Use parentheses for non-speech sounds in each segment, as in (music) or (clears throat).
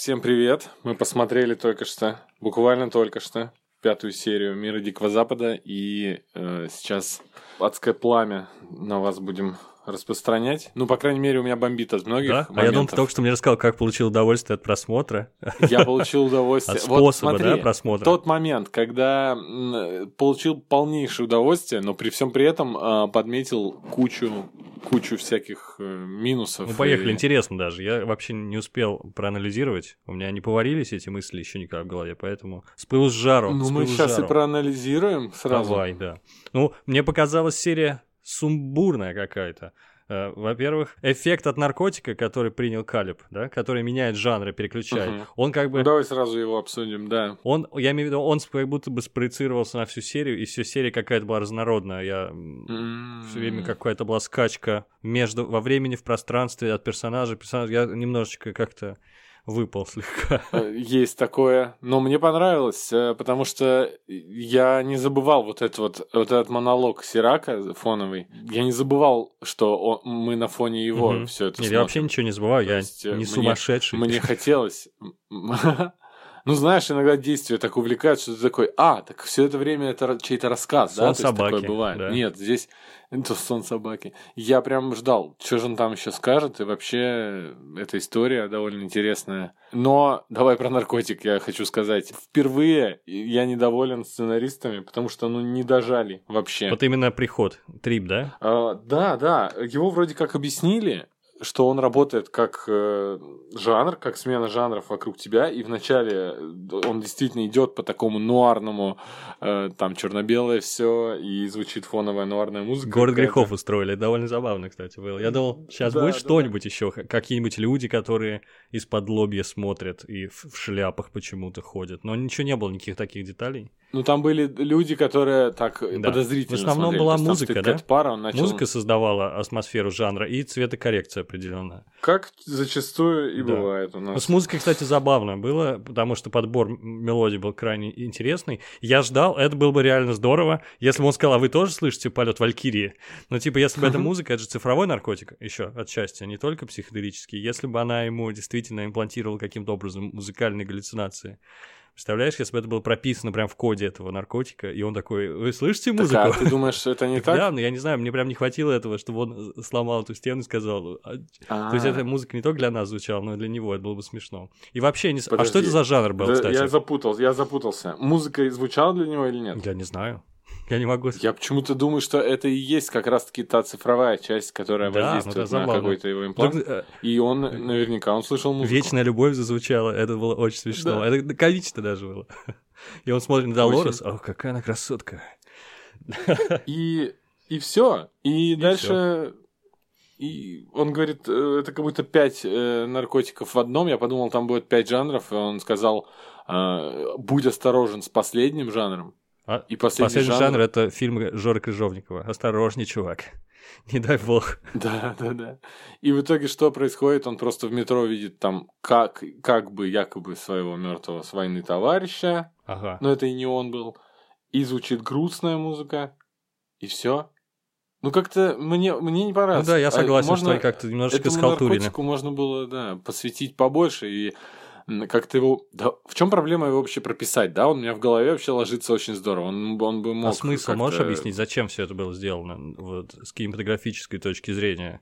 Всем привет! Мы посмотрели только что, буквально только что, пятую серию Мира Дикого Запада, и э, сейчас адское пламя на вас будем распространять. Ну, по крайней мере, у меня бомбит от многих Да? А я думал, ты только что мне рассказал, как получил удовольствие от просмотра. Я получил удовольствие. От Вот способа, смотри, да, просмотра. Тот момент, когда получил полнейшее удовольствие, но при всем при этом а, подметил кучу, кучу всяких э, минусов. Ну, поехали, И- интересно даже. Я вообще не успел проанализировать. У меня не поварились эти мысли еще никак в голове, поэтому с пылу с жару. Ну, мы сейчас и жару. проанализируем сразу. Давай, да. Ну, мне показалась серия сумбурная какая-то. Э, Во-первых, эффект от наркотика, который принял Калиб, да, который меняет жанры, переключает, Мгм. он как бы Ну, давай сразу его обсудим, да. Он, я имею в виду, он как будто бы спроецировался на всю серию, и вся серия какая-то была разнородная. Я все время какая-то была скачка между, во времени, в пространстве, от персонажа к персонажу. Я немножечко как-то выпал слегка. Э, Есть такое, но мне понравилось, э, потому что я не забывал вот этот вот, вот этот монолог Сирака фоновый. Я не забывал, что он- мы на фоне его Мгм. все это Нет, я вообще смотрим. ничего не забываю, То я э, не мне- сумасшедший. Мне хотелось. (laughs) Ну, знаешь, иногда действие так увлекает, что ты такой, а, так все это время это чей-то рассказ, Сон да? То есть такое собаки, бывает. да. Нет, здесь (laughs) это сон собаки. Я прям ждал, что же он там еще скажет, и вообще эта история довольно интересная. Но давай про наркотик я хочу сказать. Впервые я недоволен сценаристами, потому что, ну, не дожали вообще. Вот именно приход, трип, да? А, да, да, его вроде как объяснили, что он работает как э, жанр, как смена жанров вокруг тебя, и вначале э, он действительно идет по такому нуарному, э, там черно-белое все, и звучит фоновая нуарная музыка. Город грехов устроили. Довольно забавно, кстати, было. Я думал, сейчас Да, будет да, что-нибудь еще, какие-нибудь люди, которые из-под лобья смотрят и в, в шляпах почему-то ходят. Но ничего не было, никаких таких деталей. Ну, там были люди, которые так Да. подозрительно В основном смотрели. была музыка, да? пара, он начал... Музыка создавала атмосферу жанра и цветокоррекция определенная. Как зачастую и Да. бывает у Ну, нас. с музыкой, кстати, забавно было, потому что подбор мелодий был крайне интересный. Я ждал, это было бы реально здорово, если бы он сказал, а вы тоже слышите полет Валькирии? Ну, типа, если бы эта музыка, это же цифровой наркотик еще отчасти, не только психоделический. Если бы она ему действительно имплантировала каким-то образом музыкальные галлюцинации. Представляешь, если бы это было прописано прям в коде этого наркотика, и он такой, вы слышите Так, музыку? а ты думаешь, что это не так? Да, но я не знаю, мне прям не хватило этого, чтобы он сломал эту стену и сказал. а, А. То есть эта музыка не только для нас звучала, но и для него, это было бы смешно. И вообще, не... а что это за жанр был, кстати? Я запутался, я запутался. Музыка звучала для него или нет? Я не знаю. Я не могу... Я почему-то думаю, что это и есть как раз-таки та цифровая часть, которая Да, ну воздействует это на какой-то его имплант. Вдруг, э, И он наверняка он слышал музыку. Вечная любовь зазвучала, это было очень смешно. Да. Это комично даже было. (laughs) И он смотрит на Долорес, ох, какая она красотка. И, и все. И, дальше. И он говорит, э, это как будто пять э, наркотиков в одном. Я подумал, там будет пять жанров. И он сказал, э, будь осторожен с последним жанром. А И последний, Последний жанр... жанр — это фильм Жоры Крыжовникова. Осторожней, чувак. (laughs) Не дай бог. Да, да, да. И в итоге что происходит? Он просто в метро видит там как, как бы якобы своего мертвого с войны товарища, Ага. но это и не он был. И звучит грустная музыка, и все. Ну как-то мне, мне не Ну понравилось. да, я А согласен, можно что они как-то немножечко Этому схалтурили. наркотику можно было, да, посвятить побольше и как-то его... Да, в чем проблема его вообще прописать, да? Он у меня в голове вообще ложится очень здорово. Он, он бы мог А смысл можешь объяснить, зачем все это было сделано вот, с кинематографической точки зрения?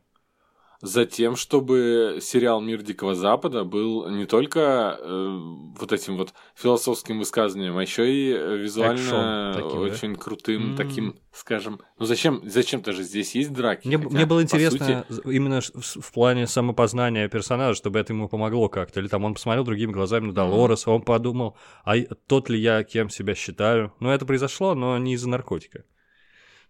Затем, чтобы сериал «Мир Дикого Запада» был не только э, вот этим вот философским высказыванием, а еще и э, визуально таким, да? очень крутым М. таким, скажем... Ну зачем, зачем-то же здесь есть драки? Мне, хотя, мне было интересно сути, именно в, в плане самопознания персонажа, чтобы это ему помогло как-то. Или там он посмотрел другими глазами на Долорес, он подумал, а тот ли я, кем себя считаю. Ну, это произошло, но не из-за наркотика.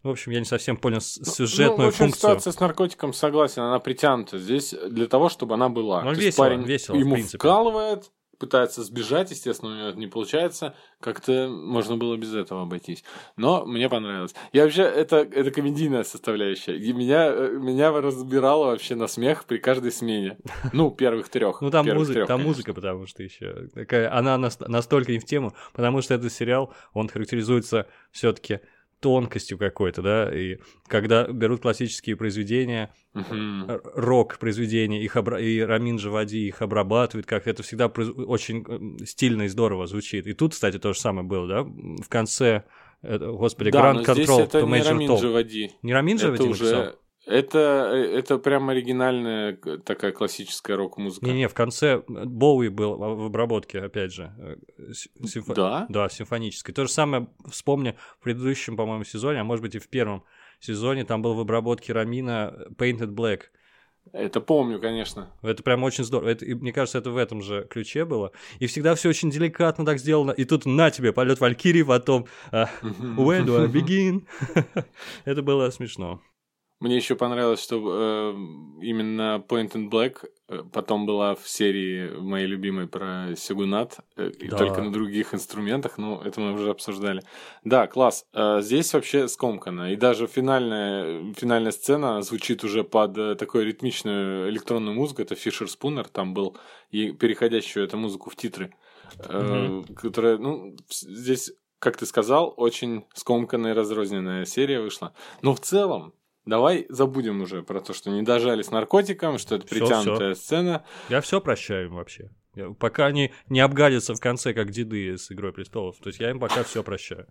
В общем, я не совсем понял ну, сюжетную ну, в общем, функцию. ситуация с наркотиком, согласен, она притянута здесь для того, чтобы она была. Ну, То есть весело, парень весело, ему вкалывает, пытается сбежать, естественно, у него это не получается. Как-то можно было без этого обойтись. Но мне понравилось. Я вообще, это, это комедийная составляющая. И меня, э, меня разбирало вообще на смех при каждой смене. Ну, первых трех. (laughs) Ну, там, музыка, трёх, там конечно. музыка, потому что еще такая, она нас- настолько не в тему, потому что этот сериал, он характеризуется все-таки тонкостью какой-то, да, и когда берут классические произведения, Мгм. рок-произведения, их обра... и Рамин Джавади их обрабатывает, как это всегда произ- очень э, стильно и здорово звучит. И тут, кстати, то же самое было, да, в конце, э, господи, Да, Grand Control это to не Рамин Tom. Джавади. Не Рамин Это Джавади написал? Это, э, это прям оригинальная э, такая классическая рок-музыка. Не-не, в конце Боуи был в обработке, опять же. э, симфо- Да? Да, симфонической. То же самое, вспомни, в предыдущем, по-моему, сезоне, а может быть и в первом сезоне, там был в обработке Рамина Painted Black. Это помню, конечно. Это прям очень здорово. Это, и мне кажется, это в этом же ключе было. И всегда все очень деликатно так сделано. И тут на тебе полет Валькирии, потом а, Where do I begin? (laughs) Это было смешно. Мне еще понравилось, что э, именно Point and Black э, потом была в серии моей любимой про Сигунат, э, Да. только на других инструментах, но это мы уже обсуждали. Да, класс. Э, здесь вообще скомкано. И даже финальная, финальная сцена звучит уже под э, такую ритмичную электронную музыку. Это Фишер Спунер там был, и переходящую эту музыку в титры. э, Которая, ну, здесь, как ты сказал, очень скомканная и разрозненная серия вышла. Но в целом, Давай забудем уже про то, что не дожали с наркотиком, что это Всё, притянутая сцена. Я все прощаю им вообще. Я- пока они не обгадятся в конце, как деды с Игрой престолов. То есть я им пока все прощаю.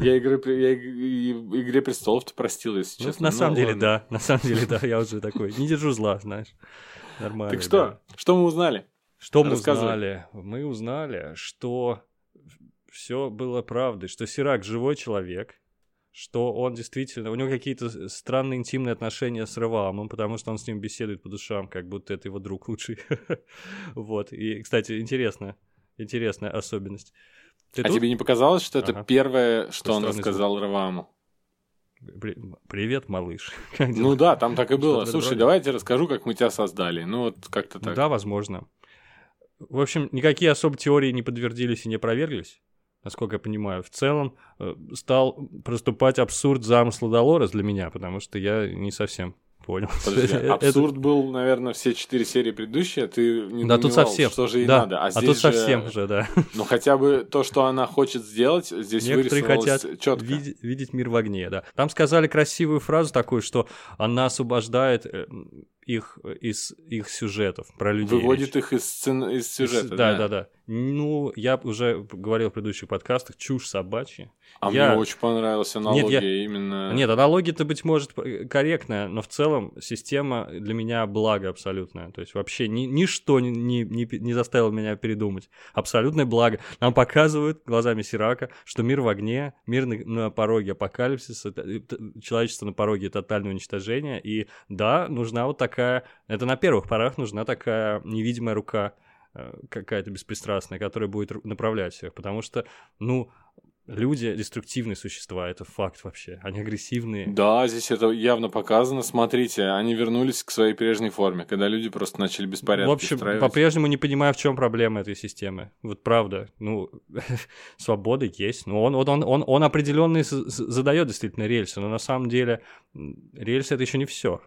Я, игры, я Игре престолов-то простил, если Ну, честно. на Ну, самом деле, ладно. да. На самом деле, да. Я уже такой. Не держу зла, знаешь. Нормально. Так что, что мы узнали? Что мы узнали? Мы узнали, что все было правдой, что Сирак живой человек, что он действительно, у него какие-то странные интимные отношения с Рывамом, потому что он с ним беседует по душам, как будто это его друг лучший. (laughs) Вот. И, кстати, интересно, интересная особенность. Ты а тут? тебе не показалось, что это Ага. первое, что он рассказал Раваму? При- Привет, малыш. (laughs) Ну да, там так и было. Слушай, роде. давай я тебе расскажу, как мы тебя создали. Ну вот как-то так. Да, возможно. В общем, никакие особо теории не подтвердились и не опроверглись, насколько я понимаю. В целом э, стал проступать абсурд замысла Долорес для меня, потому что я не совсем понял. Подожди, (laughs) Это- абсурд был, наверное, все четыре серии предыдущие, а ты не Да, тут совсем. что же ей да. надо. А, А здесь тут же, совсем уже, да. (laughs) Ну хотя бы то, что она хочет сделать, здесь Некоторые хотят четко. види- видеть мир в огне, да. Там сказали красивую фразу такую, что она освобождает э, их из их сюжетов про людей. Выводит речь. их из, сцен... из сюжета. Да, да, да. Ну, я уже говорил в предыдущих подкастах, чушь собачья. А Я- мне очень понравилась аналогия Нет, я- именно. Нет, аналогия-то, быть может, п- корректная, но в целом система для меня благо абсолютное. То есть вообще ни, ничто не, не, не не заставило меня передумать. Абсолютное благо. Нам показывают глазами Сирака, что мир в огне, мир на, на пороге апокалипсиса, человечество на пороге тотального уничтожения. И да, нужна вот такая... Это на первых порах нужна такая невидимая рука э, какая-то беспристрастная, которая будет направлять всех. Потому что, ну, люди деструктивные существа, это факт вообще. Они агрессивные. Да, здесь это явно показано. Смотрите, они вернулись к своей прежней форме, когда люди просто начали беспорядки В общем, по-прежнему не понимаю, в чем проблема этой системы. Вот правда. Ну, (laughs) свобода есть. Ну, он, вот он, он, он определенный задает действительно рельсы, но на самом деле рельсы это еще не все.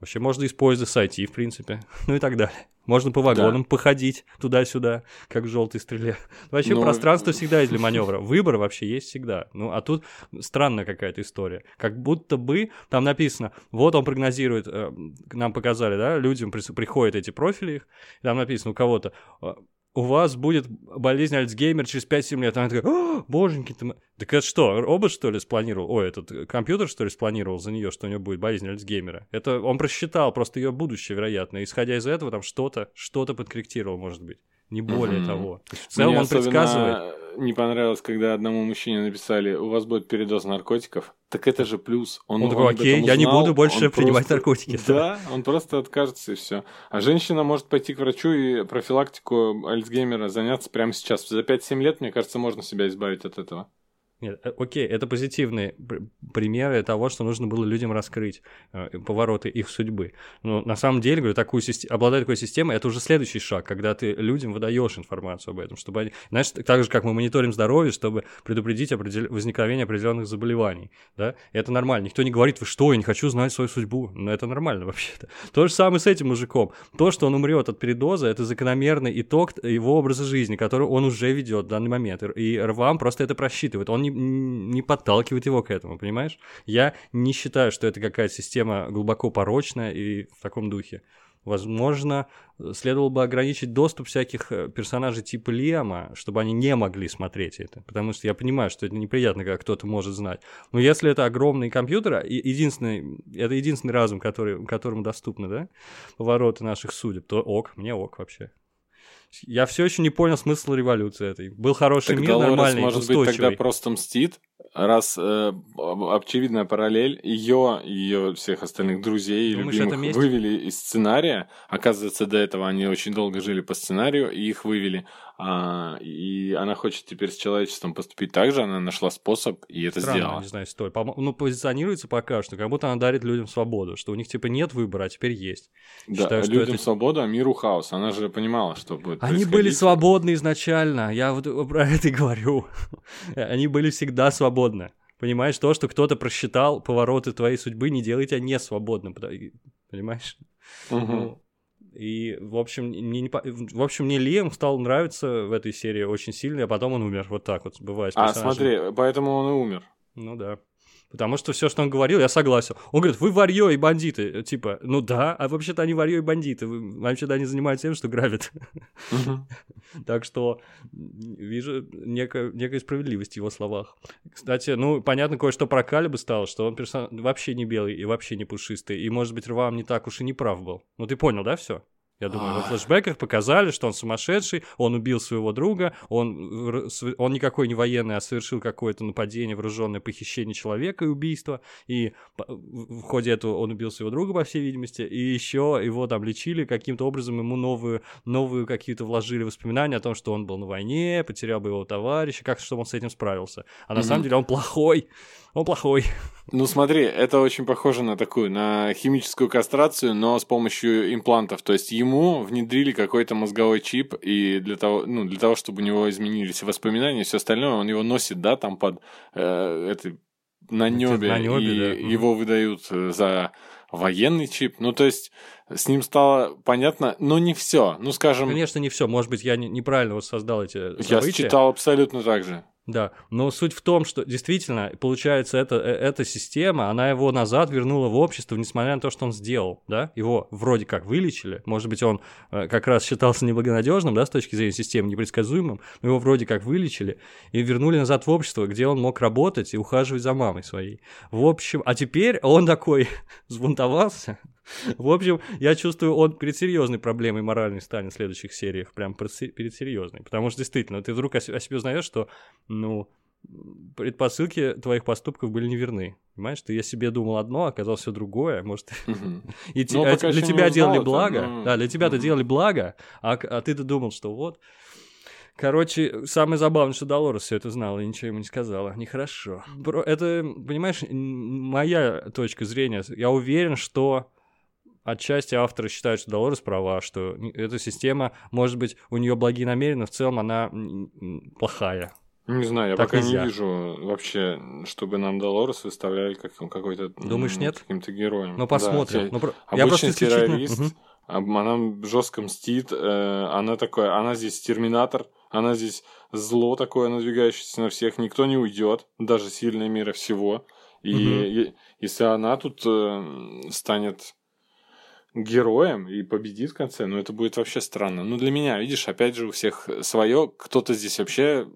Вообще можно использовать сойти, в принципе, (laughs) ну и так далее. Можно по вагонам походить туда-сюда, как в желтой стреле. (laughs) Вообще Ну, пространство всегда есть для (laughs) маневра. Выбор вообще есть всегда. Ну, а тут странная какая-то история. Как будто бы там написано, вот он прогнозирует, э, нам показали, да, людям приходят эти профили их, и там написано у кого-то, э, у вас будет болезнь Альцгеймер через 5-7 лет. Она такая, «О, боженьки ты мо-». Так это что, робот, что ли, спланировал? Ой, этот э, компьютер, что ли, спланировал за нее, что у нее будет болезнь Альцгеймера? Это он просчитал просто ее будущее, вероятно. Исходя из этого, там что-то, что-то подкорректировал, может быть. Не более Мгм. того. То есть в целом Мне он предсказывает. не понравилось, когда одному мужчине написали, у вас будет передоз наркотиков. Так это же плюс. Он, Он такой, окей, этом я не узнал, буду больше он принимать просто- наркотики. Да, он просто откажется и все. А женщина может пойти к врачу и профилактику Альцгеймера заняться прямо сейчас. За 5-7 лет, мне кажется, можно себя избавить от этого. Нет, э, окей, это позитивные пр- примеры того, что нужно было людям раскрыть э, повороты их судьбы. Но на самом деле, говорю, такую систе- обладать такой системой, это уже следующий шаг, когда ты людям выдаешь информацию об этом, чтобы они, знаешь, так же, как мы мониторим здоровье, чтобы предупредить определ- возникновение определенных заболеваний, да, это нормально. Никто не говорит, вы что, я не хочу знать свою судьбу, но это нормально вообще-то. То же самое с этим мужиком. То, что он умрет от передоза, это закономерный итог его образа жизни, который он уже ведет в данный момент. И Рвам просто это просчитывает. Он не, не подталкивает его к этому, понимаешь? Я не считаю, что это какая-то система глубоко порочная и в таком духе. Возможно, следовало бы ограничить доступ всяких э, персонажей типа Лиама, чтобы они не могли смотреть это. Потому что я понимаю, что это неприятно, как кто-то может знать. Но если это огромный компьютер, единственный, это единственный разум, который, которому доступны, да, повороты наших судеб, то ок, мне ок вообще. Я все еще не понял смысл революции этой. Был хороший так мир, Долорес, нормальный, может устойчивый. быть, тогда просто мстит, раз э, очевидная параллель, ее и ее всех остальных друзей и Думаешь, любимых вывели из сценария. Оказывается, до этого они очень долго жили по сценарию, и их вывели. А, и она хочет теперь с человечеством поступить так же, она нашла способ и это Странно, сделала. не знаю, стой. По- ну, позиционируется пока что, как будто она дарит людям свободу, что у них типа нет выбора, а теперь есть. Да, Считаю, людям это- свободу, а миру хаос. Она же понимала, что будет Они были свободны изначально, я вот про это и говорю. (laughs) Они были всегда свободны. Понимаешь, то, что кто-то просчитал повороты твоей судьбы, не делает тебя не свободным. потому- Понимаешь? Ну, И, в общем, мне не в общем, мне Лиам стал нравиться в этой серии очень сильно, а потом он умер. Вот так вот бывает. А смотри, поэтому он и умер. Ну да. Потому что все, что он говорил, я согласен. Он говорит, вы варьё и бандиты. Типа, ну да, а вообще-то они варьё и бандиты. Вообще-то они занимаются тем, что грабят. (laughs) Так что вижу некая, справедливость в его словах. Кстати, ну, понятно, кое-что про Калиба стало, что он вообще не белый и вообще не пушистый. И, может быть, Рвам не так уж и не прав был. Ну, ты понял, да, все? Я думаю, во Ах. флешбеках показали, что он сумасшедший, он убил своего друга, он, он никакой не военный, а совершил какое-то нападение, вооруженное похищение человека и убийство, и в ходе этого он убил своего друга, по всей видимости, и еще его там лечили, каким-то образом ему новую, новую какие-то вложили воспоминания о том, что он был на войне, потерял боевого товарища, как чтобы он с этим справился. А на Мгм. самом деле он плохой, он плохой. Ну смотри, это очень похоже на такую, на химическую кастрацию, но с помощью имплантов. То есть ему внедрили какой-то мозговой чип, и для того, ну, для того, чтобы у него изменились воспоминания и все остальное, он его носит, да, там под э, этой на небе, на нёбе, и да. Его выдают э, за военный чип. Ну, то есть с ним стало понятно, но не все. Ну, скажем, Конечно, не все. Может быть, я не- неправильно вот создал эти я события. считал абсолютно так же. Да, но суть в том, что действительно, получается, это, э, эта система, она его назад вернула в общество, несмотря на то, что он сделал, да, его вроде как вылечили, может быть, он э, как раз считался неблагонадежным, да, с точки зрения системы, непредсказуемым, но его вроде как вылечили и вернули назад в общество, где он мог работать и ухаживать за мамой своей. В общем, а теперь он такой (laughs) взбунтовался, (laughs) в общем, я чувствую, он перед серьезной проблемой моральной станет в следующих сериях, прям перед се- перед серьезной. Потому что действительно, ты вдруг о се- о себе узнаешь, что, ну, предпосылки твоих поступков были неверны. Понимаешь, ты о себе думал одно, а оказалось все другое. Может, (laughs) и Ну, а пока для тебя делали благо. но- Да, для тебя-то делали благо, а, а ты-то думал, что вот. Короче, самое забавное, что Долорес все это знала и ничего ему не сказала. Нехорошо. Это, понимаешь, моя точка зрения. Я уверен, что отчасти авторы считают, что Долорес права, что эта система, может быть, у нее благие намерения, но в целом она плохая. Не знаю, я Так пока нельзя. не вижу вообще, чтобы нам Долорес выставляли как какой-то... Думаешь, нет? Каким-то героем. Ну, посмотрим. Да, Ну, про- обычный я просто террорист, а- она жестко мстит, э, она такое, она здесь терминатор, она здесь зло такое надвигающееся на всех, никто не уйдет, даже сильные мира всего. И е- если она тут э, станет героем и победит в конце, ну это будет вообще странно. Ну для меня, видишь, опять же у всех свое, кто-то здесь вообще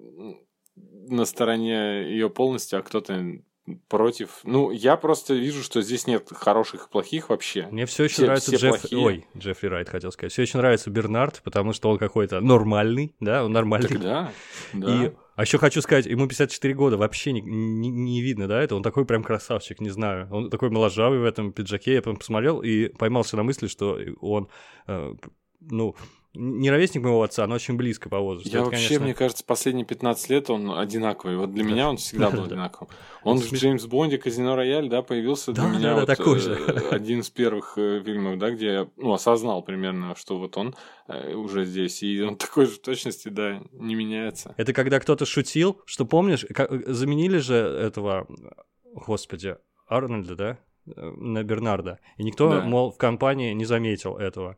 на стороне ее полностью, а кто-то против. Ну, я просто вижу, что здесь нет хороших и плохих вообще. Мне все еще Все- нравится все Джефф... плохие. Ой, Джеффри Райт хотел сказать. Все еще нравится Бернард, потому что он какой-то нормальный, да, он нормальный. Так да, да. И, а еще хочу сказать, ему 54 года, вообще не, не, не видно, да, это он такой прям красавчик, не знаю. Он такой моложавый в этом пиджаке, я потом посмотрел и поймался на мысли, что он, э, ну, не ровесник моего отца, но очень близко по возрасту. Я Это, вообще, конечно, мне кажется, последние 15 лет он одинаковый. Вот для меня он всегда был (laughs) одинаковым. Он Это в Джеймс Бонде Казино Рояль, да, появился для Да, меня да, да, вот, такой э, же. (laughs) один из первых э, фильмов, да, где я ну, осознал примерно, что вот он э, уже здесь. И он такой же в точности, да, не меняется. Это когда кто-то шутил, что помнишь, заменили же этого, господи, Арнольда, да, э, на Бернарда. И никто, Да. мол, в компании не заметил этого.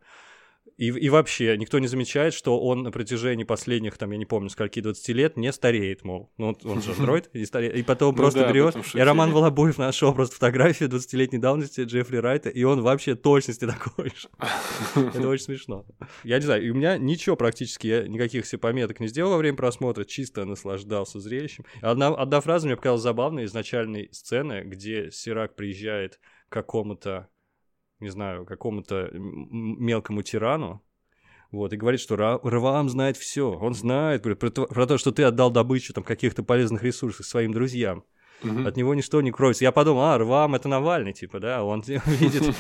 И, и вообще, никто не замечает, что он на протяжении последних, там, я не помню, скольки, 20 лет не стареет, мол. Ну, он же андроид, и, стареет. и потом Ну просто этом И. Роман Волобуев нашел просто фотографию 20-летней давности Джеффри Райта, и он вообще точности такой же. (laughs) Это очень смешно. Я не знаю, и у меня ничего практически, я никаких себе пометок не сделал во время просмотра, чисто наслаждался зрелищем. Одна, одна фраза мне показалась забавной из начальной сцены, где Сирак приезжает к какому-то, не знаю, какому-то мелкому тирану, вот, и говорит, что Ра- Раваам знает все. Он знает говорит, про, то, про то, что ты отдал добычу там каких-то полезных ресурсов своим друзьям. Мгм. От него ничто не кроется. Я подумал, а, Раваам это Навальный, типа, да, он (laughs) видит,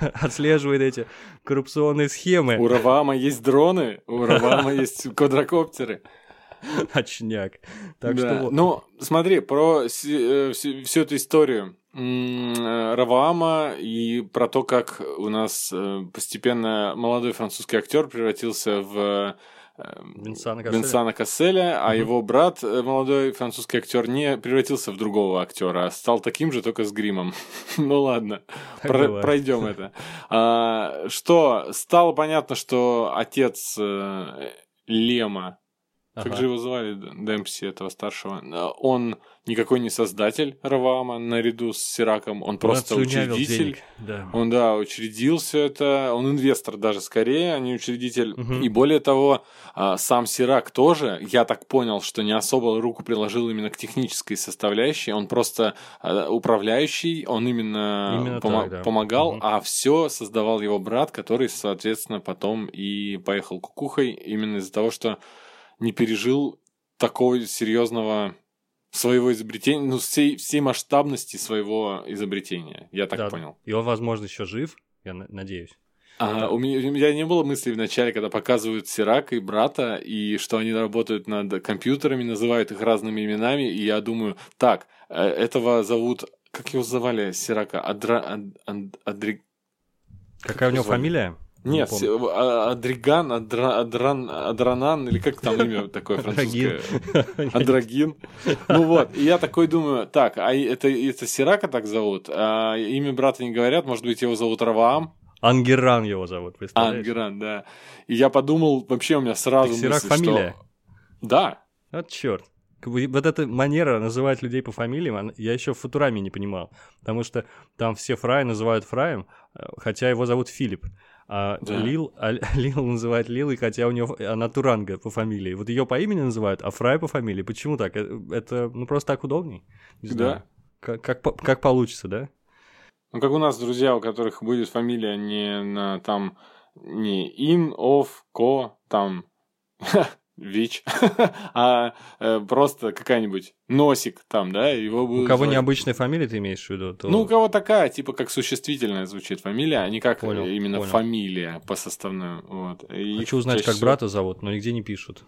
отслеживает эти коррупционные схемы. У Равама есть дроны, у Равама (laughs) есть квадрокоптеры. Очняк. Так что. Ну, смотри, про э, всю, эту историю Раваама и про то, как у нас э, постепенно молодой французский актер превратился в э, Винсана Касселя. Винсана Касселя, а Мгм. его брат, э, молодой французский актер, не превратился в другого актера, а стал таким же, только с гримом. (laughs) ну ладно, про- пройдем (laughs) это. А, что стало понятно, что отец э, Лема как Ага. же его звали, Демпси, этого старшего? А, Он никакой не создатель Равама наряду с Сираком, он просто отслюнявил учредитель. денег, Да. Он, да, учредил все это, он инвестор даже скорее, а не учредитель. Мгм. И более того, а, сам Сирак тоже, я так понял, что не особо руку приложил именно к технической составляющей, он просто а, управляющий, он именно, Именно помо- так, да. помогал, Мгм. а все создавал его брат, который, соответственно, потом и поехал кукухой именно из-за того, что не пережил такого серьезного своего изобретения, ну, всей, всей масштабности своего изобретения. Я так Да. понял. И он, возможно, еще жив, я на- надеюсь. А, у, меня, у меня не было мысли в начале, когда показывают Сирака и брата, и что они работают над компьютерами, называют их разными именами, и я думаю, так, э, этого зовут, как его звали, Сирака? Адра, ад- ад- Адри- Какая у него звали? фамилия? Не Нет, помню. Си- а- Адриган, Адра, Адран, Адранан, или как там имя такое французское? (laughs) Андрогин. Ну вот, и я такой думаю, так, а это, это Сирака так зовут? А имя брата не говорят, может быть, его зовут Раваам? Ангеран его зовут, представляешь? Ангеран, да. И я подумал, вообще у меня сразу Так Сирак мысль, фамилия? что... Да. Вот черт. Вот эта манера называть людей по фамилиям, я еще в Футураме не понимал. Потому что там все Фрай называют Фраем, э, хотя его зовут Филипп. А Да. Лил, а (laughs) Лил называют Лилой, хотя у нее она Туранга по фамилии. Вот ее по имени называют, а Фрай по фамилии. Почему так? Э, Это ну просто так удобней. Не Да. знаю. Как, как, как получится, да? Ну, как у нас друзья, у которых будет фамилия не на там не ин, оф, ко, там (laughs) ВИЧ, (laughs) а э, просто какая-нибудь носик там, да, его У будут кого звать- необычная фамилия, ты имеешь в виду? То... Ну, у кого такая, типа, как существительная звучит фамилия, а не как Понял, э, именно понял. фамилия по составной. Вот. И Хочу узнать, как всего- брата зовут, но нигде не пишут.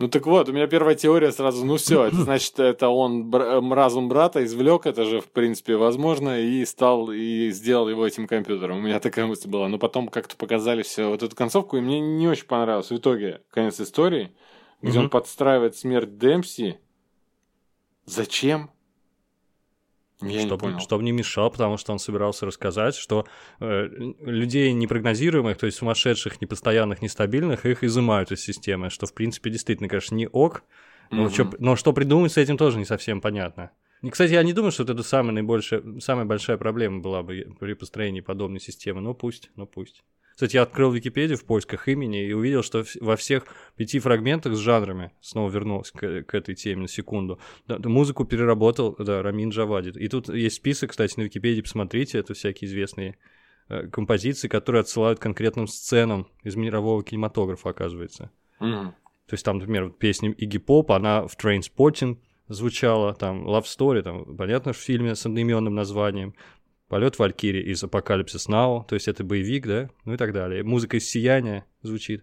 Ну так вот, у меня первая теория сразу, ну все, это (clears throat) значит, это он бр- разум брата извлек, это же, в принципе, возможно, и стал, и сделал его этим компьютером. У меня такая мысль была. Но потом как-то показали все вот эту концовку, и мне не очень понравилось. В итоге, конец истории, где он подстраивает смерть Демпси. Зачем? Я не чтобы, понял. чтобы не мешал, потому что он собирался рассказать, что э, людей непрогнозируемых, то есть сумасшедших, непостоянных, нестабильных, их изымают из системы, что, в принципе, действительно, конечно, не ок, но, Мгм. чё- но что придумать с этим тоже не совсем понятно. И, кстати, я не думаю, что это самая наибольшая, самая большая проблема была бы при построении подобной системы, но пусть, ну пусть. Кстати, я открыл Википедию в поисках имени и увидел, что во всех пяти фрагментах с жанрами, снова вернулся к, к этой теме на секунду, да, музыку переработал, да, Рамин Джавади. И тут есть список, кстати, на Википедии, посмотрите, это всякие известные э, композиции, которые отсылают к конкретным сценам из мирового кинематографа, оказывается. Мгм. То есть там, например, песня Игги Поп, она в Trainspotting звучала, там Love Story, там, понятно, в фильме с одноименным названием. Полет Валькирии из Апокалипсис Now, то есть это боевик, да, ну и так далее. Музыка из Сияния звучит.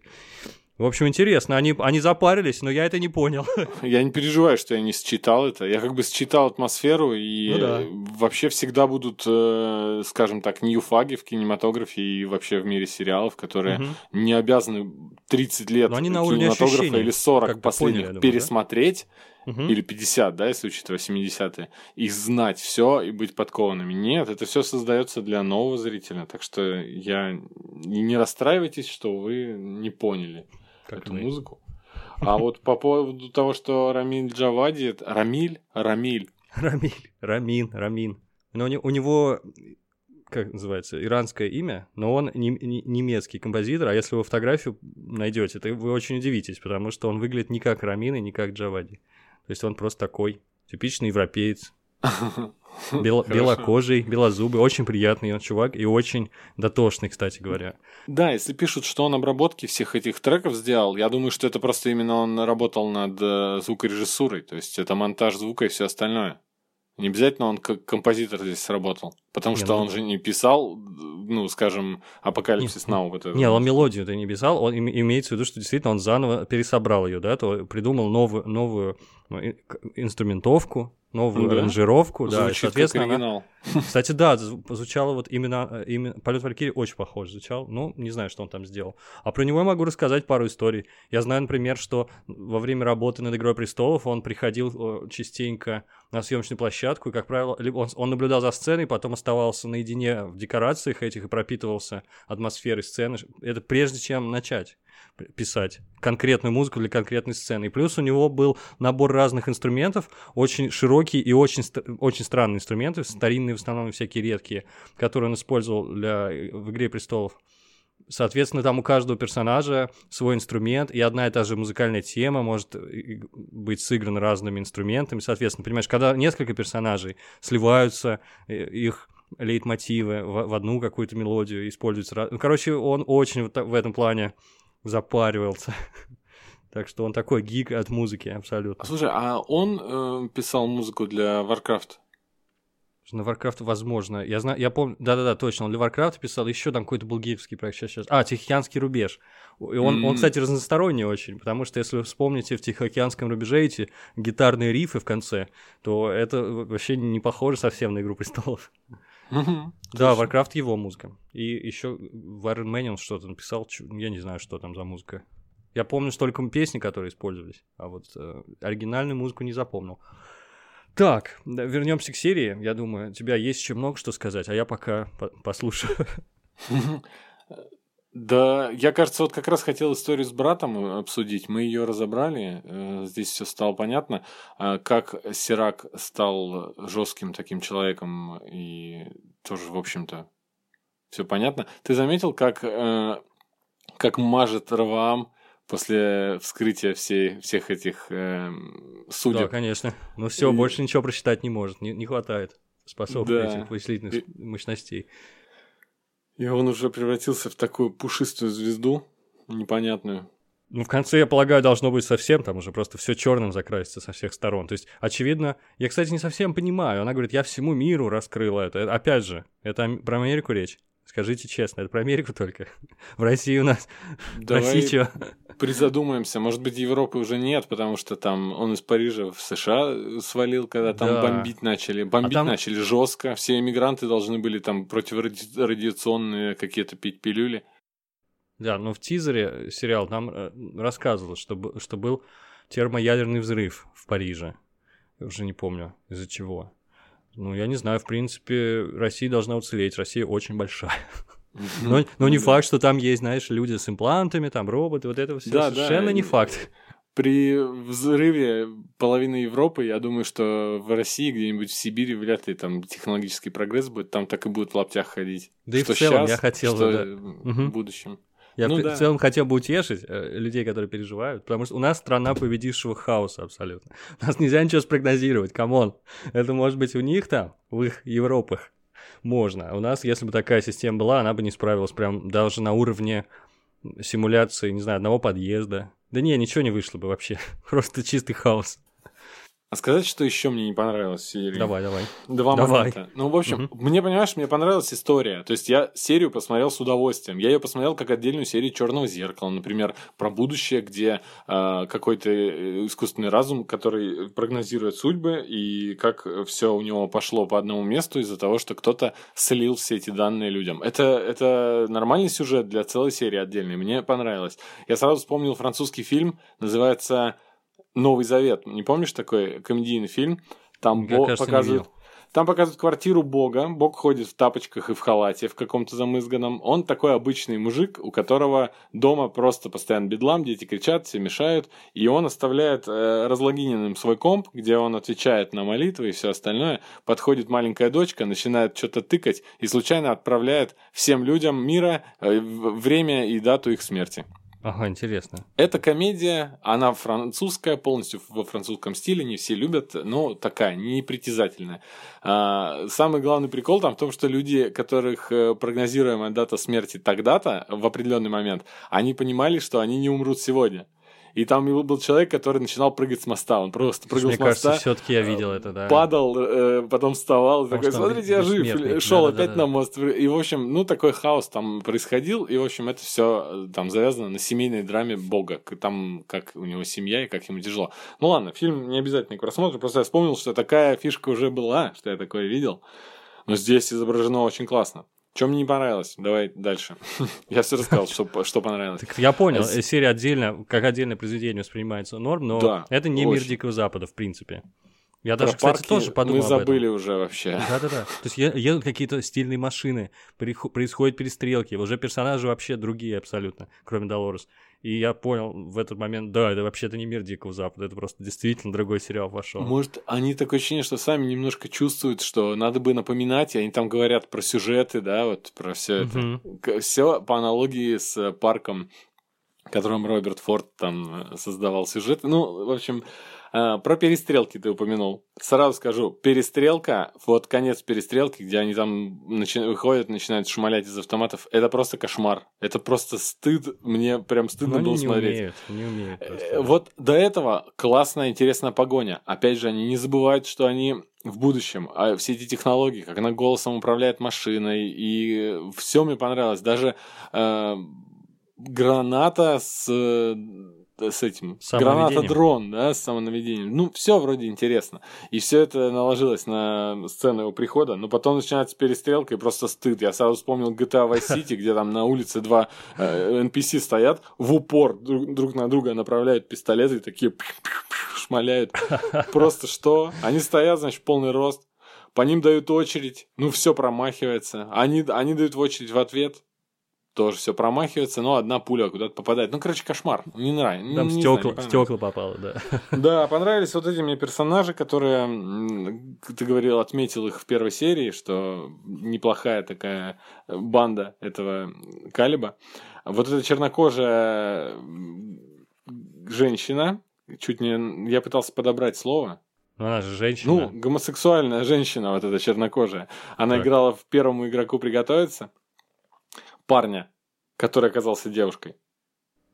В общем, интересно, они, они запарились, но я это не понял. (laughs) Я не переживаю, что я не считал это. Я как бы считал атмосферу, и Ну да. вообще всегда будут, э, скажем так, ньюфаги в кинематографе и вообще в мире сериалов, которые Мгм. не обязаны 30 лет Но они на уровне кинематографа ощущений, или 40 как бы последних поняли, думаю, да? Угу. или 50, да, если учитывать 70-е, и знать все и быть подкованными. Нет, это все создается для нового зрителя. Так что я не расстраивайтесь, что вы не поняли Как эту мы. музыку. (laughs) А вот по поводу того, что Рамиль Джавади... Рамиль? Рамиль. Рамиль, Рамин, Рамин. Но у не- у него, как называется, иранское имя, но он нем- не- немецкий композитор, а если вы фотографию найдете, то вы очень удивитесь, потому что он выглядит не как Рамин и не как Джавади. То есть он просто такой типичный европеец, (laughs) бело- белокожий, белозубый, очень приятный он чувак и очень дотошный, кстати говоря. Да, если пишут, что он обработки всех этих треков сделал, я думаю, что это просто именно он работал над э, звукорежиссурой, то есть это монтаж звука и все остальное. Не обязательно он как композитор здесь сработал, потому Не, что ну- он же не писал, ну, скажем, Апокалипсис Нау вот это. Не, он мелодию ты не писал, он им- имеется в виду, что действительно он заново пересобрал ее, да, то придумал новую, новую к- инструментовку, новую Да? аранжировку, да, и, Звучит как соответственно, она- оригинал. (laughs) Кстати, да, зву- звучало вот именно, э, именно полет Валькирии очень похож звучал. Ну, не знаю, что он там сделал. А про него я могу рассказать пару историй. Я знаю, например, что во время работы над Игрой престолов он приходил э, частенько на съемочную площадку, и, как правило, он, он наблюдал за сценой, потом оставался наедине в декорациях этих и пропитывался атмосферой сцены. Это прежде чем начать писать конкретную музыку для конкретной сцены. И плюс у него был набор разных инструментов, очень широкий и очень, очень странные инструменты, старинные в основном всякие редкие, которые он использовал для, в «Игре престолов». Соответственно, там у каждого персонажа свой инструмент, и одна и та же музыкальная тема может и- быть сыграна разными инструментами. Соответственно, понимаешь, когда несколько персонажей сливаются, э, их лейтмотивы в, одну какую-то мелодию используются. короче, он очень в этом плане запаривался. Так что он такой гик от музыки абсолютно. Слушай, а он э, писал музыку для Warcraft? На Warcraft возможно. Я знаю, я помню, да-да-да, точно. Он для Warcraft писал, еще там какой-то был геймский проект. Сейчас, сейчас. А, Тихоокеанский рубеж. И он, он, М. кстати, разносторонний очень, потому что если вы вспомните в Тихоокеанском рубеже эти гитарные рифы в конце, то это вообще не похоже совсем на Игру престолов. Да. Warcraft его музыка. И еще в Iron Man он что-то написал, я не знаю, что там за музыка. Я помню только песни, которые использовались, а вот э, оригинальную музыку не запомнил. Так, вернемся к серии. Я думаю, у тебя есть еще много что сказать, а я пока по- послушаю. Да, я, кажется, вот как раз хотел историю с братом э, обсудить. Мы ее разобрали. э, Здесь все стало понятно. А Как Сирак стал жестким таким человеком и тоже, в общем-то, все понятно. Ты заметил, как, э, как мажет Раваам после вскрытия всей, всех этих э, Да, судеб? конечно. Ну все, И- больше ничего прочитать не может, не, не хватает способностей Да. этих вычислительных И- мощностей. И он уже превратился в такую пушистую звезду непонятную. Ну, в конце, я полагаю, должно быть совсем, там уже просто все черным закрасится со всех сторон. То есть, очевидно, я, кстати, не совсем понимаю. Она говорит, я всему миру раскрыла это. Опять же, это про Америку речь. Скажите честно, это про Америку только. (laughs) В России у нас... В Давай России чё? призадумаемся. Может быть, Европы уже нет, потому что там он из Парижа в США свалил, когда там Да. бомбить начали. Бомбить там- начали жестко. Все иммигранты должны были там противорадиационные какие-то пить пилюли. Да, но в тизере сериал там э, рассказывалось, что, что был термоядерный взрыв в Париже. Я уже не помню, из-за чего. Ну, я не знаю, в принципе, Россия должна уцелеть. Россия очень большая. Но, но не Да. факт, что там есть, знаешь, люди с имплантами, там роботы, вот это все Да, да. совершенно не факт. При взрыве половины Европы, я думаю, что в России, где-нибудь в Сибири, вряд ли там технологический прогресс будет, там так и будут в лаптях ходить. Да и Что в целом щас, я хотел что бы, да. в будущем. Я Ну в, да. в целом хотел бы утешить э, людей, которые переживают, потому что у нас страна победившего хаоса абсолютно. У (laughs) нас нельзя ничего спрогнозировать, come on. Это может быть у них там, в их Европах, можно. А у нас, если бы такая система была, она бы не справилась прям даже на уровне симуляции, не знаю, одного подъезда. Да не, ничего не вышло бы вообще. (laughs) Просто чистый хаос. А сказать, что еще мне не понравилось в серии? Давай, давай. Два Давай. момента. Ну, в общем, мне, понимаешь, мне понравилась история. То есть я серию посмотрел с удовольствием. Я ее посмотрел как отдельную серию Черного зеркала, например, про будущее, где э, какой-то искусственный разум, который прогнозирует судьбы, и как все у него пошло по одному месту из-за того, что кто-то слил все эти данные людям. Это, это нормальный сюжет для целой серии отдельной. Мне понравилось. Я сразу вспомнил французский фильм, называется Новый Завет. Не помнишь такой комедийный фильм? Там Я, Бог кажется, видел. там показывают квартиру Бога. Бог ходит в тапочках и в халате в каком-то замызганном. Он такой обычный мужик, у которого дома просто постоянно бедлам, дети кричат, все мешают. И он оставляет э, разлогиненным свой комп, где он отвечает на молитвы и все остальное. Подходит маленькая дочка, начинает что-то тыкать и случайно отправляет всем людям мира э, время и дату их смерти. Ага, интересно. Это комедия, она французская, полностью во французском стиле, не все любят, но такая, непритязательная. А, самый главный прикол там в том, что люди, которых э, прогнозируемая дата смерти тогда-то, в определенный момент, они понимали, что они не умрут сегодня. И там был- был человек, который начинал прыгать с моста. Он просто прыгал Мне с моста, кажется, все-таки я видел это, да. падал, э, потом вставал, Потому такой, смотрите, я жив, шел Да-да-да-да. опять на мост. И, в общем, ну, такой хаос там происходил, и, в общем, это все там завязано на семейной драме Бога, там, как у него семья и как ему тяжело. Ну, ладно, фильм не обязательно к просмотру, просто я вспомнил, что такая фишка уже была, что я такое видел, но здесь изображено очень классно. Чем мне не понравилось? Давай дальше. (laughs) Я все рассказал, что, что понравилось. Так я понял, э, серия отдельно, как отдельное произведение воспринимается норм, но Да, это не мир очень. Дикого Запада, в принципе. Я Про даже, кстати, парки тоже подумал мы об этом. забыли уже вообще. Да-да-да. То есть едут какие-то стильные машины, происходят перестрелки, уже персонажи вообще другие абсолютно, кроме Долорес. И я понял в этот момент, да, это вообще-то не мир Дикого Запада, это просто действительно другой сериал вошел. Может, они такое ощущение, что сами немножко чувствуют, что надо бы напоминать, и они там говорят про сюжеты, да, вот про все это. Все по аналогии с парком, которым Роберт Форд там э, создавал сюжет. Ну, в общем, про перестрелки ты упомянул. Сразу скажу, перестрелка, вот конец перестрелки, где они там начи- выходят, начинают шмалять из автоматов, это просто кошмар. Это просто стыд, мне прям Но стыдно они было не смотреть. умеют, не умеют. Э, просто. Вот до этого классная, интересная погоня. Опять же, они не забывают, что они в будущем, а все эти технологии, как она голосом управляет машиной, и все мне понравилось. Даже э, граната с, с этим, граната-дрон, да, с самонаведением. Ну, все вроде интересно. И все это наложилось на сцену его прихода, но потом начинается перестрелка и просто стыд. Я сразу вспомнил GTA Vice City, где там на улице два э, NPC стоят, в упор друг, на друга направляют пистолеты и такие шмаляют. (laughs) Просто что? Они стоят, значит, полный рост, по ним дают очередь, ну все промахивается. Они, они дают в очередь в ответ, тоже все промахивается, но одна пуля куда-то попадает. Ну, короче, кошмар. Не нравится. Там не знаю, не стекла, стекла попало, да. Да, понравились вот эти мне персонажи, которые, ты говорил, отметил их в первой серии, что неплохая такая банда этого Калиба. Вот эта чернокожая женщина, чуть не... Я пытался подобрать слово. Но она же женщина. Ну, гомосексуальная женщина, вот эта чернокожая. Она Так. играла в первому игроку приготовиться парня, который оказался девушкой.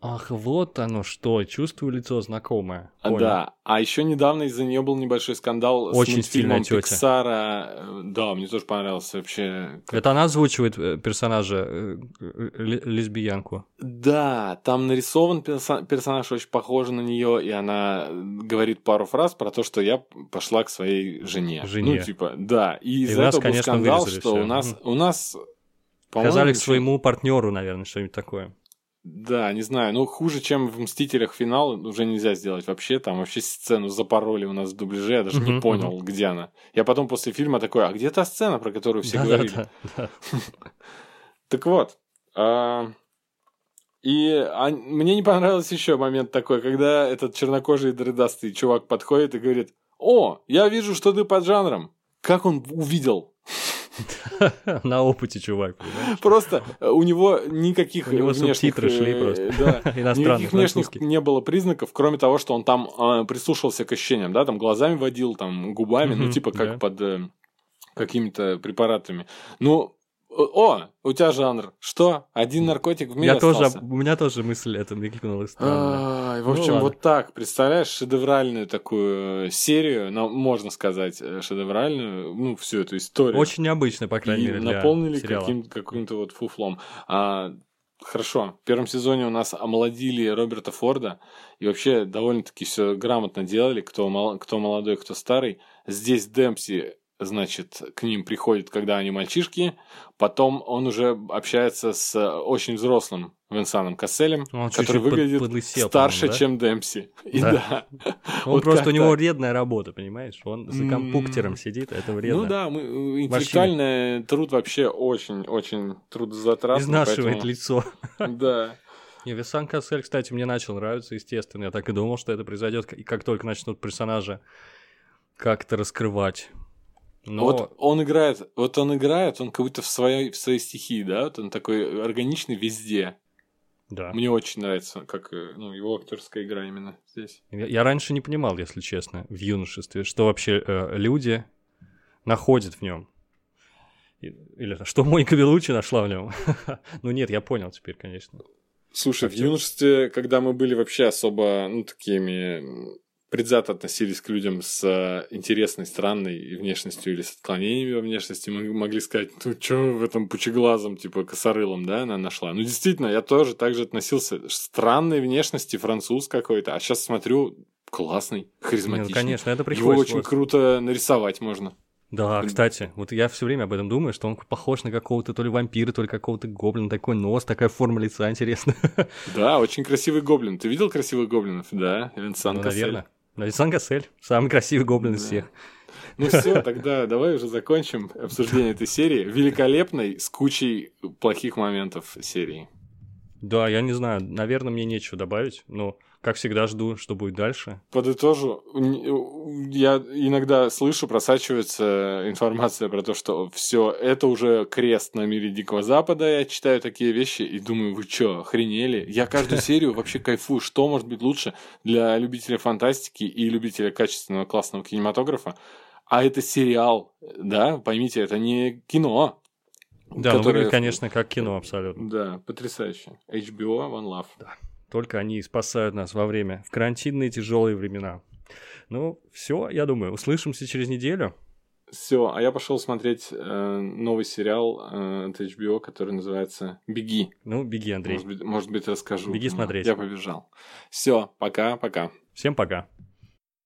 Ах, вот оно что, чувствую лицо знакомое. А, Понял. Да, а еще недавно из-за нее был небольшой скандал Очень с мультфильмом. Пиксара. Э, Да, мне тоже понравился вообще. Это она озвучивает э, персонажа, э, ле- лесбиянку. Да, там нарисован персонаж очень похожий на нее, и она говорит пару фраз про то, что я пошла к своей жене. Жене. Ну, типа, да. И из-за этого был скандал, вырезали что всё. у нас, у нас Сказали к своему партнеру, наверное, что-нибудь такое. Да, не знаю, ну хуже, чем в «Мстителях» финал уже нельзя сделать вообще. Там вообще сцену запороли у нас в дубляже, я даже не Мгм, понял, где она. Я потом после фильма такой, а где та сцена, про которую все говорили? Да-да-да, да. (laughs) Так вот, а, и а, мне не понравился еще момент такой, когда этот чернокожий дредастый чувак подходит и говорит, о, я вижу, что ты под жанром. Как он увидел? (laughs) На опыте, чувак. понимаешь? Просто э, у него никаких У него внешних, субтитры шли э, просто. Да, (laughs) Никаких внешних не было признаков, кроме того, что он там э, прислушался к ощущениям, да, там глазами водил, там губами, ну типа как да. под э, какими-то препаратами. Ну, о, у тебя жанр. Что? Один наркотик в мире Я тоже, остался? у меня тоже мысль эта мелькнула странная. Ай, в Ну общем, ладно. вот так, представляешь, шедевральную такую э, серию, ну, можно сказать, э, шедевральную, ну, всю эту историю. Очень необычно, по крайней и мере, наполнили каким- каким-то вот фуфлом. А, хорошо, в первом сезоне у нас омолодили Роберта Форда, и вообще довольно-таки все грамотно делали, кто, мол- кто молодой, кто старый. Здесь Демпси значит, к ним приходит, когда они мальчишки. Потом он уже общается с очень взрослым Венсаном Касселем, Он который чуть-чуть под- выглядит подлысел, старше, да? чем Демпси. И Да. да. Он Вот просто, у него вредная работа, понимаешь? Он за М. компьютером сидит, это вредно. Ну да, мы, э, интеллектуальный труд вообще очень-очень трудозатратный. Изнашивает поэтому- лицо. (laughs) Да. Не, Висан Кассель, кстати, мне начал нравиться, естественно. Я так и думал, что это произойдет, и как только начнут персонажа как-то раскрывать. Но Вот он играет, вот он играет, он как будто в своей, в своей стихии, да, вот он такой органичный везде. да. Мне очень нравится, как э, ну, его актерская игра именно здесь. Я, я раньше не понимал, если честно, в юношестве, что вообще э, люди находят в нем. Или что Моника Белучи нашла в нем. (laughs) ну нет, я понял теперь, конечно. Слушай, в Актер. юношестве, когда мы были вообще особо, ну, такими предвзято относились к людям с э, интересной, странной внешностью или с отклонениями во внешности, мы могли сказать, ну, что в этом пучеглазом, типа, косорылом, да, она нашла. Ну, действительно, я тоже так же относился. Странной внешности, француз какой-то, а сейчас смотрю, классный, харизматичный. ну, конечно, это Его приходит. очень вот. круто нарисовать можно. Да, кстати, вот я все время об этом думаю, что он похож на какого-то то ли вампира, то ли какого-то гоблина, такой нос, такая форма лица интересная. Да, очень красивый гоблин. Ты видел красивых гоблинов? Да, Винсан Ну, Кассель. наверное. Висан Кассель, самый красивый гоблин из всех. Ну все, тогда давай уже закончим обсуждение этой серии. Великолепной, с кучей плохих моментов серии. Да, я не знаю, наверное, мне нечего добавить, но, как всегда, жду, что будет дальше. Подытожу, н- я иногда слышу, просачивается информация про то, что все это уже крест на мире Дикого Запада. Я читаю такие вещи и думаю, вы что, охренели? Я каждую (laughs) серию вообще кайфую. Что может быть лучше для любителя фантастики и любителя качественного классного кинематографа? А это сериал, да, поймите, это не кино. Да, которое- выглядит, конечно, как кино абсолютно. Да, потрясающе. HBO One Love. Только они спасают нас во время, в карантинные тяжелые времена. Ну, все, я думаю, услышимся через неделю. Все, а я пошел смотреть э, новый сериал э, от HBO, который называется «Беги». Ну, беги, Андрей. Может быть, может быть, расскажу. Беги смотреть. Я побежал. Все, пока-пока. Всем пока.